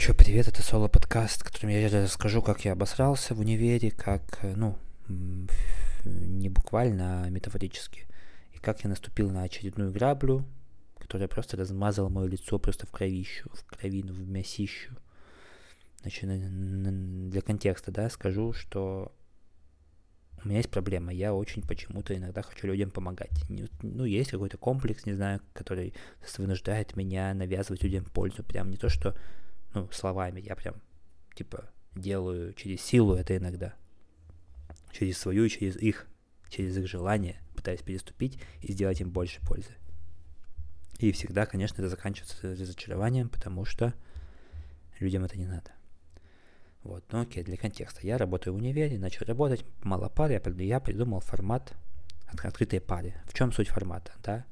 чё, привет, это соло-подкаст, в котором я расскажу, как я обосрался в универе, как, э, ну, не буквально, а метафорически. И как я наступил на очередную граблю, которая просто размазала мое лицо просто в кровищу, в кровину, в мясищу. Значит, для контекста, да, скажу, что у меня есть проблема, я очень почему-то иногда хочу людям помогать. Ну, есть какой-то комплекс, не знаю, который вынуждает меня навязывать людям пользу. Прям не то, что, ну, словами, я прям, типа, делаю через силу это иногда. Через свою, через их, через их желание пытаюсь переступить и сделать им больше пользы. И всегда, конечно, это заканчивается разочарованием, потому что людям это не надо. Вот, ну окей, для контекста. Я работаю в универе, начал работать, мало пар, я, я придумал формат от, открытой пары. В чем суть формата, да?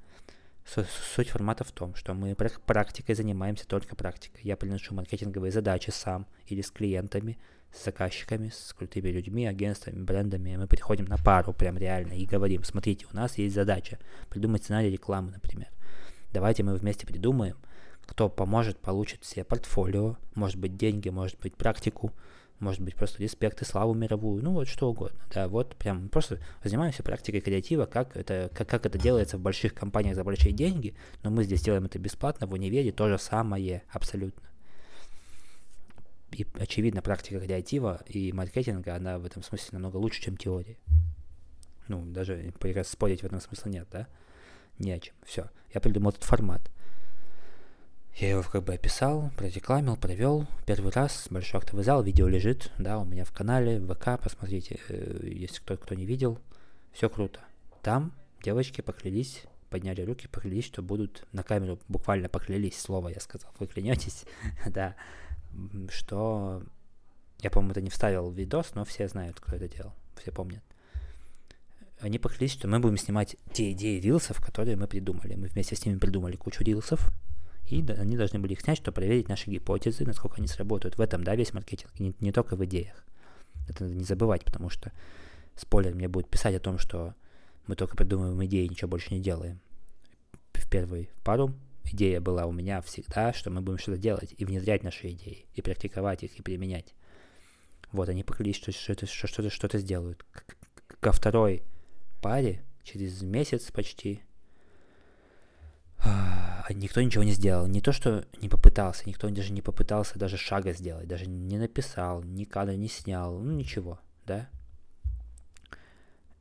Суть формата в том, что мы практикой занимаемся только практикой. Я приношу маркетинговые задачи сам или с клиентами, с заказчиками, с крутыми людьми, агентствами, брендами. Мы приходим на пару прям реально и говорим, смотрите, у нас есть задача придумать сценарий рекламы, например. Давайте мы вместе придумаем, кто поможет, получит себе портфолио, может быть деньги, может быть практику, может быть просто респект и славу мировую, ну вот что угодно. Да, вот прям просто занимаемся практикой креатива, как это, как, как это делается в больших компаниях за большие деньги, но мы здесь делаем это бесплатно, в универе то же самое, абсолютно. И очевидно, практика креатива и маркетинга, она в этом смысле намного лучше, чем теория. Ну, даже спорить в этом смысле нет, да? Не о чем. Все. Я придумал этот формат. Я его как бы описал, прорекламил, провел. Первый раз большой актовый зал, видео лежит, да, у меня в канале, в ВК, посмотрите, э, если кто, кто не видел. Все круто. Там девочки поклялись, подняли руки, поклялись, что будут на камеру, буквально поклялись, слово я сказал, вы клянетесь, да, что... Я, по-моему, это не вставил в видос, но все знают, кто это делал, все помнят. Они поклялись, что мы будем снимать те идеи рилсов, которые мы придумали. Мы вместе с ними придумали кучу рилсов, и они должны были их снять, чтобы проверить наши гипотезы, насколько они сработают. В этом, да, весь маркетинг, не, не только в идеях. Это надо не забывать, потому что спойлер мне будет писать о том, что мы только придумываем идеи, ничего больше не делаем. В первую пару идея была у меня всегда, что мы будем что-то делать и внедрять наши идеи, и практиковать их, и применять. Вот, они поклялись, что, что, что, что-то, что-то сделают. Ко второй паре через месяц почти никто ничего не сделал. Не то, что не попытался, никто даже не попытался даже шага сделать, даже не написал, ни кадра не снял, ну ничего, да.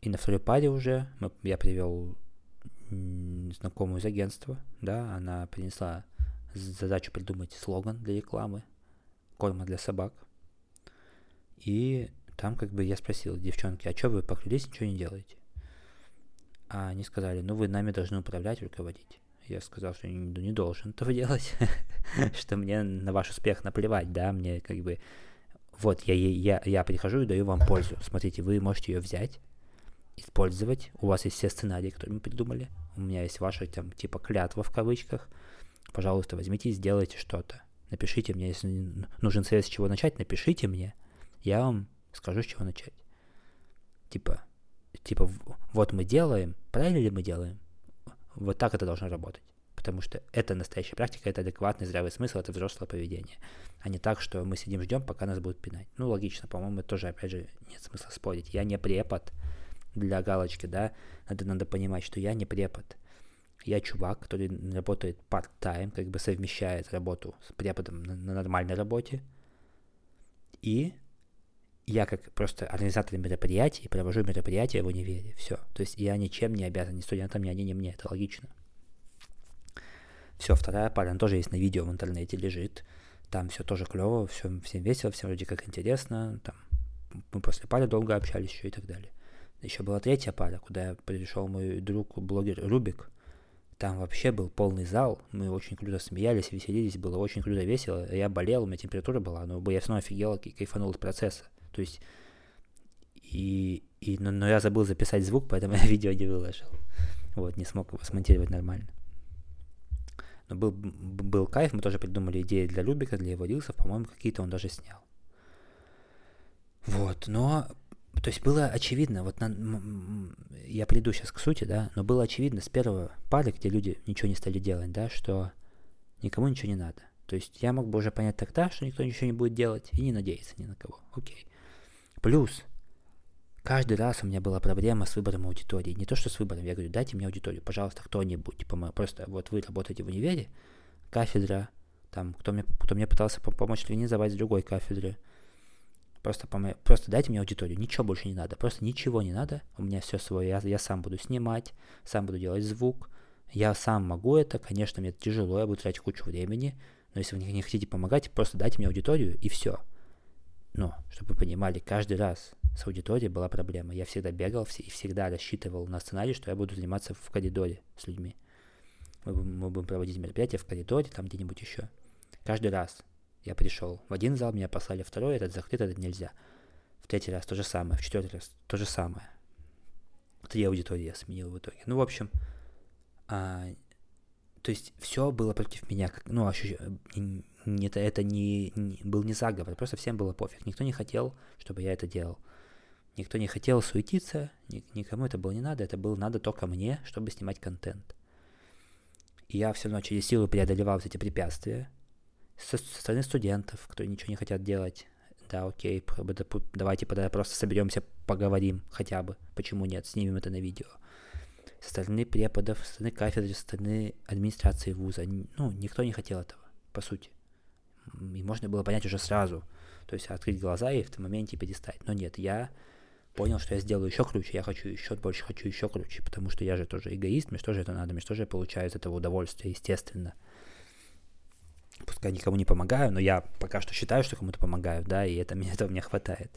И на второй паре уже я привел знакомую из агентства, да, она принесла задачу придумать слоган для рекламы, корма для собак. И там как бы я спросил, девчонки, а что вы поклялись, ничего не делаете? А они сказали, ну вы нами должны управлять, руководить. Я сказал, что не, не должен этого делать, что мне на ваш успех наплевать, да, мне как бы... Вот, я, я, я прихожу и даю вам пользу. Смотрите, вы можете ее взять, использовать. У вас есть все сценарии, которые мы придумали. У меня есть ваша, там, типа, клятва в кавычках. Пожалуйста, возьмите и сделайте что-то. Напишите мне, если нужен совет, с чего начать, напишите мне. Я вам скажу, с чего начать. Типа, типа, вот мы делаем, правильно ли мы делаем? Вот так это должно работать. Потому что это настоящая практика, это адекватный здравый смысл, это взрослое поведение. А не так, что мы сидим, ждем, пока нас будут пинать. Ну, логично, по-моему, тоже, опять же, нет смысла спорить. Я не препод для галочки, да. Надо, надо понимать, что я не препод. Я чувак, который работает part-time, как бы совмещает работу с преподом на, на нормальной работе. И я как просто организатор мероприятий провожу мероприятия в универе, все. То есть я ничем не обязан ни студентам, ни они, ни мне, это логично. Все, вторая пара, она тоже есть на видео в интернете, лежит. Там все тоже клево, все, всем весело, всем вроде как интересно. Там мы после пары долго общались еще и так далее. Еще была третья пара, куда пришел мой друг, блогер Рубик. Там вообще был полный зал, мы очень круто смеялись, веселились, было очень круто весело. Я болел, у меня температура была, но я все равно офигел и кайфанул от процесса. То есть, и, и, но, но я забыл записать звук, поэтому я видео не выложил. Вот, не смог его смонтировать нормально. Но был, был кайф, мы тоже придумали идеи для Любика, для его рилсов, по-моему, какие-то он даже снял. Вот, но, то есть было очевидно, вот на, я приду сейчас к сути, да, но было очевидно с первого пары, где люди ничего не стали делать, да, что никому ничего не надо. То есть я мог бы уже понять тогда, что никто ничего не будет делать и не надеяться ни на кого. Окей. Плюс, каждый раз у меня была проблема с выбором аудитории. Не то, что с выбором. Я говорю, дайте мне аудиторию, пожалуйста, кто-нибудь. Типа, просто вот вы работаете в универе, кафедра, там, кто мне, кто мне пытался помочь организовать с другой кафедры. Просто, просто дайте мне аудиторию, ничего больше не надо, просто ничего не надо, у меня все свое, я, я сам буду снимать, сам буду делать звук, я сам могу это, конечно, мне тяжело, я буду тратить кучу времени, но если вы не хотите помогать, просто дайте мне аудиторию и все. Но, чтобы вы понимали, каждый раз с аудиторией была проблема. Я всегда бегал и всегда рассчитывал на сценарий, что я буду заниматься в коридоре с людьми. Мы, мы будем проводить мероприятия в коридоре, там где-нибудь еще. Каждый раз я пришел в один зал, меня послали в второй, этот закрыт, этот нельзя. В третий раз то же самое, в четвертый раз то же самое. Три аудитории я сменил в итоге. Ну, в общем, а, то есть все было против меня, как, ну, ощущ... это, это не, не, был не заговор, просто всем было пофиг. Никто не хотел, чтобы я это делал. Никто не хотел суетиться, ни, никому это было не надо, это было надо только мне, чтобы снимать контент. И я все равно через силу преодолевал эти препятствия. Со, со стороны студентов, которые ничего не хотят делать. Да, окей, давайте просто соберемся, поговорим хотя бы. Почему нет, снимем это на видео со стороны преподов, со стороны кафедры, со стороны администрации вуза. Ну, никто не хотел этого, по сути. И можно было понять уже сразу. То есть открыть глаза и в этом моменте перестать. Но нет, я понял, что я сделаю еще круче, я хочу еще больше, хочу еще круче, потому что я же тоже эгоист, мне что же это надо, мне что же я получаю из этого удовольствие, естественно. Пускай никому не помогаю, но я пока что считаю, что кому-то помогаю, да, и это, мне, этого мне хватает.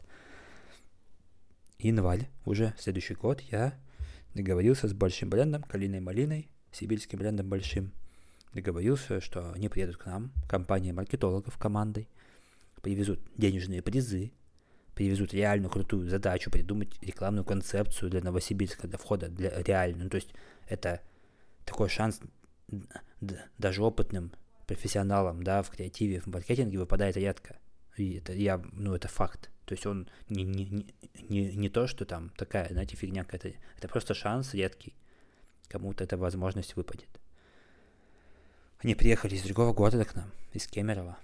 Январь, уже следующий год, я договорился с большим брендом, Калиной Малиной, сибирским брендом большим. Договорился, что они приедут к нам, компания маркетологов командой, привезут денежные призы, привезут реальную крутую задачу придумать рекламную концепцию для Новосибирска, для входа, для реальную. Ну, то есть это такой шанс даже опытным профессионалам, да, в креативе, в маркетинге выпадает редко. И это я, ну, это факт. То есть он не, не, не, не то, что там такая, знаете, фигня какая-то. Это просто шанс редкий. Кому-то эта возможность выпадет. Они приехали из другого города к нам, из Кемерово.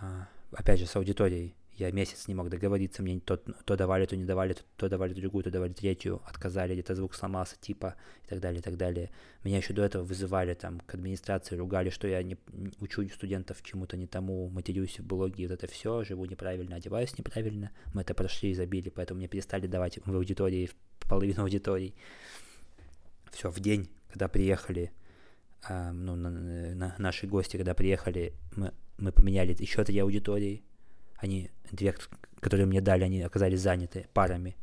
А, опять же, с аудиторией я месяц не мог договориться, мне то, то давали, то не давали, то, то давали другую, то давали третью, отказали, где-то звук сломался, типа, и так далее, и так далее. Меня еще до этого вызывали там к администрации, ругали, что я не учу студентов чему-то не тому, матерюсь в блоге, вот это все, живу неправильно, одеваюсь неправильно. Мы это прошли и забили, поэтому мне перестали давать в аудитории, в половину аудиторий. Все, в день, когда приехали, ну, на, на, наши гости, когда приехали, мы, мы поменяли еще три аудитории, они, две, которые мне дали, они оказались заняты парами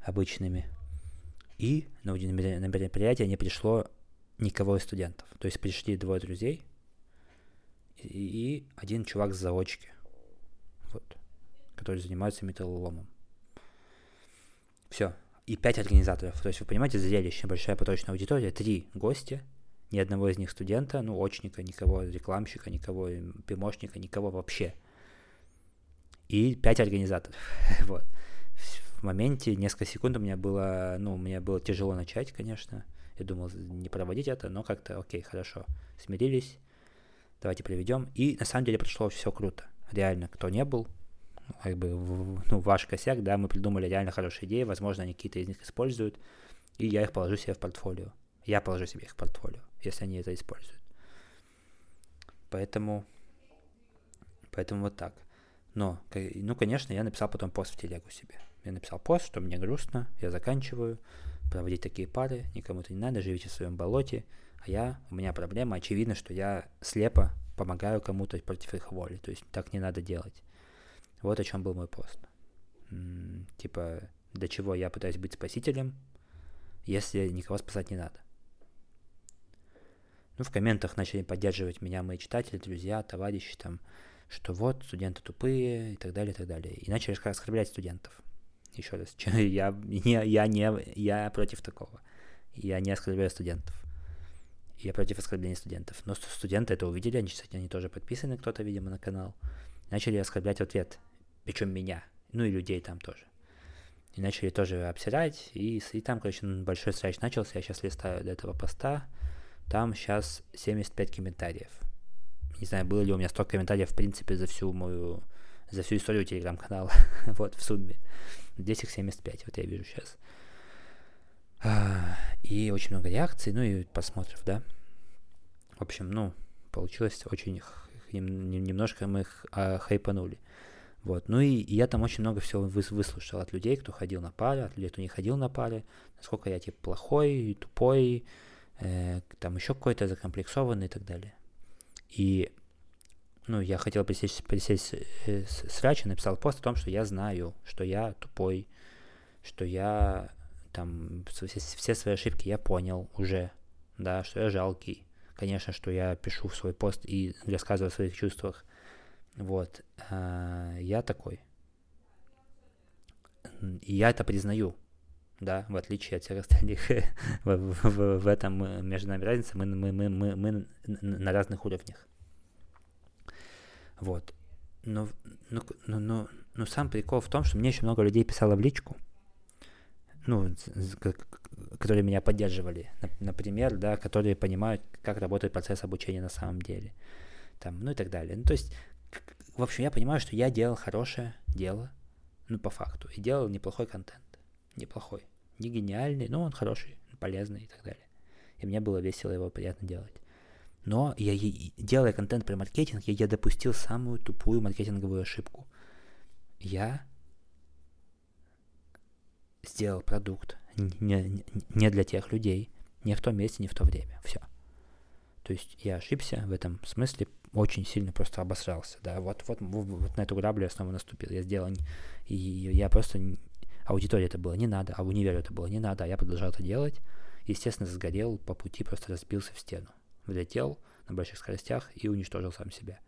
обычными. И на, на мероприятие не пришло никого из студентов. То есть пришли двое друзей и, и один чувак с заочки, вот, который занимается металлоломом. Все. И пять организаторов. То есть вы понимаете, зрелище, большая поточная аудитория, три гостя, ни одного из них студента, ну, очника, никого рекламщика, никого помощника, никого вообще – и 5 организаторов. вот. В моменте несколько секунд у меня было, ну, мне было тяжело начать, конечно. Я думал не проводить это, но как-то, окей, хорошо. Смирились, давайте проведем. И на самом деле прошло все круто. Реально, кто не был, как бы, ну, ваш косяк, да, мы придумали реально хорошие идеи, возможно, они какие-то из них используют, и я их положу себе в портфолио. Я положу себе их в портфолио, если они это используют. Поэтому, поэтому вот так. Но, ну, конечно, я написал потом пост в телегу себе. Я написал пост, что мне грустно, я заканчиваю проводить такие пары, никому это не надо, живите в своем болоте, а я, у меня проблема, очевидно, что я слепо помогаю кому-то против их воли, то есть так не надо делать. Вот о чем был мой пост. М-м, типа, до чего я пытаюсь быть спасителем, если никого спасать не надо. Ну, в комментах начали поддерживать меня мои читатели, друзья, товарищи, там, что вот студенты тупые и так далее, и так далее. И начали оскорблять студентов. Еще раз, я не, я не, я против такого. Я не оскорбляю студентов. Я против оскорбления студентов. Но студенты это увидели, они, кстати, они тоже подписаны, кто-то, видимо, на канал. Начали оскорблять ответ. Причем меня. Ну и людей там тоже. И начали тоже обсирать. И, и там, короче, большой срач начался. Я сейчас листаю до этого поста. Там сейчас 75 комментариев не знаю, было ли у меня столько комментариев, в принципе, за всю мою, за всю историю телеграм-канала, вот, в сумме. Здесь их 75, вот я вижу сейчас. А, и очень много реакций, ну и просмотров, да. В общем, ну, получилось очень немножко мы их а, хайпанули. Вот. Ну и, и я там очень много всего выс выслушал от людей, кто ходил на пары, от людей, кто не ходил на пары, насколько я типа плохой, тупой, э, там еще какой-то закомплексованный и так далее. И ну, я хотел присесть, присесть э, срач и написал пост о том, что я знаю, что я тупой, что я там все, все свои ошибки я понял уже, да, что я жалкий. Конечно, что я пишу в свой пост и рассказываю о своих чувствах. Вот. А, я такой. И я это признаю. Да, в отличие от всех остальных, в, в, в этом между нами разница, мы, мы, мы, мы, мы на разных уровнях. Вот. Но, но, но, но, но сам прикол в том, что мне еще много людей писало в личку, ну, которые меня поддерживали, например, да, которые понимают, как работает процесс обучения на самом деле, там, ну и так далее. Ну, то есть, в общем, я понимаю, что я делал хорошее дело, ну, по факту, и делал неплохой контент, неплохой, не гениальный, но он хороший, полезный и так далее. И мне было весело его приятно делать. Но я, делая контент про маркетинг, я, я допустил самую тупую маркетинговую ошибку. Я сделал продукт не, не для тех людей, не в том месте, не в то время. Все. То есть я ошибся в этом смысле, очень сильно просто обосрался, да, вот, вот, вот на эту граблю я снова наступил, я сделал, и я просто, аудитория это было не надо, а в универе это было не надо, а я продолжал это делать, естественно, сгорел по пути, просто разбился в стену, влетел на больших скоростях и уничтожил сам себя.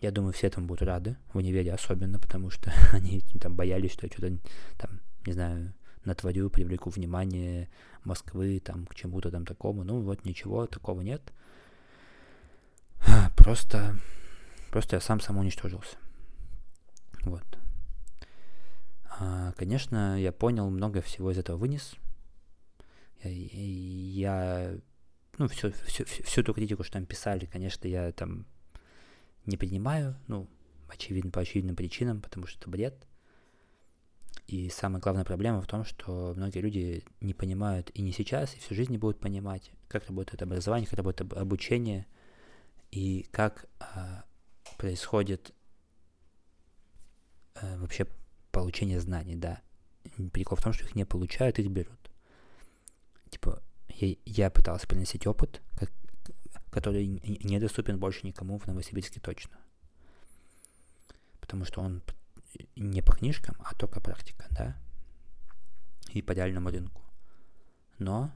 Я думаю, все этому будут рады, в универе особенно, потому что они там боялись, что я что-то там, не знаю, натворю, привлеку внимание Москвы там к чему-то там такому. Ну вот ничего такого нет. Просто, просто я сам самоуничтожился. Вот. А, конечно, я понял, много всего из этого вынес. Я, ну, все, все, всю эту критику, что там писали, конечно, я там не принимаю, ну, очевидно, по очевидным причинам, потому что это бред. И самая главная проблема в том, что многие люди не понимают и не сейчас, и всю жизнь не будут понимать, как работает образование, как работает обучение, и как а, происходит а, вообще получение знаний, да. Прикол в том, что их не получают, их берут. Типа, я, я пытался приносить опыт, как, который недоступен больше никому в Новосибирске точно. Потому что он не по книжкам, а только практика, да, и по реальному рынку. Но,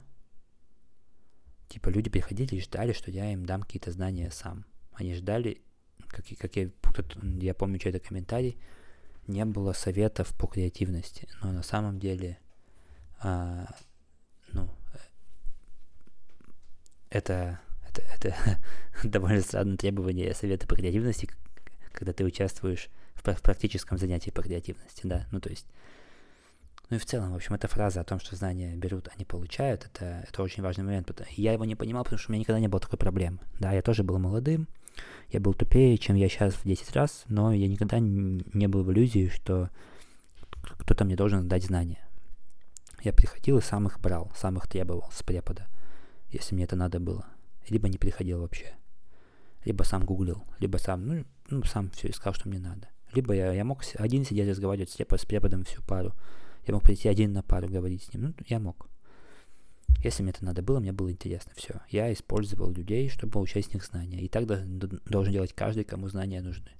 типа, люди приходили и ждали, что я им дам какие-то знания сам. Они ждали, как, как я, я помню чей-то комментарий, не было советов по креативности, но на самом деле, а, ну, это, это, это довольно странное требование совета по креативности, когда ты участвуешь в, в практическом занятии по креативности, да, ну то есть, ну и в целом, в общем, эта фраза о том, что знания берут, а не получают, это, это очень важный момент. Я его не понимал, потому что у меня никогда не было такой проблемы. Да, я тоже был молодым, я был тупее, чем я сейчас в 10 раз, но я никогда не был в иллюзии, что кто-то мне должен дать знания. Я приходил и сам их брал, сам их требовал с препода, если мне это надо было. Либо не приходил вообще. Либо сам гуглил, либо сам, ну, ну сам все искал, что мне надо. Либо я, я мог один сидеть разговаривать с, преподом всю пару. Я мог прийти один на пару говорить с ним. Ну, я мог. Если мне это надо было, мне было интересно. Все. Я использовал людей, чтобы получать с них знания. И так должен делать каждый, кому знания нужны.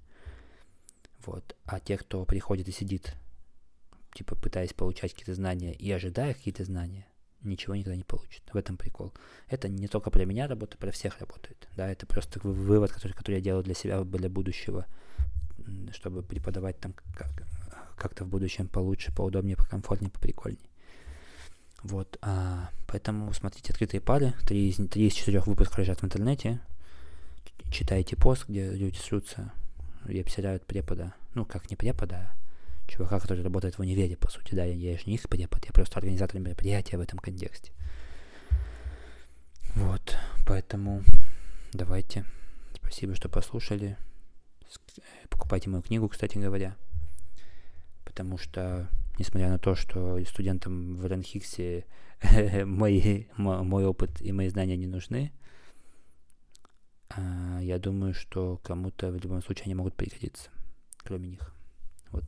Вот. А те, кто приходит и сидит, типа пытаясь получать какие-то знания и ожидая какие-то знания, ничего никогда не получит. В этом прикол. Это не только про меня работает, про всех работает. Да, это просто вывод, который, который я делаю для себя, для будущего чтобы преподавать там как, как-то в будущем получше, поудобнее, покомфортнее, поприкольнее. Вот, а, поэтому смотрите открытые пары, три из, три из четырех выпусков лежат в интернете, читайте пост, где люди срутся и обсирают препода, ну, как не препода, а чувака, который работает в универе, по сути, да, я, я же не их препод, я просто организатор мероприятия в этом контексте. Вот, поэтому давайте Спасибо, что послушали. Покупайте мою книгу, кстати говоря. Потому что, несмотря на то, что студентам в Ранхиксе мои, мой опыт и мои знания не нужны, а, я думаю, что кому-то в любом случае они могут пригодиться, кроме них. Вот.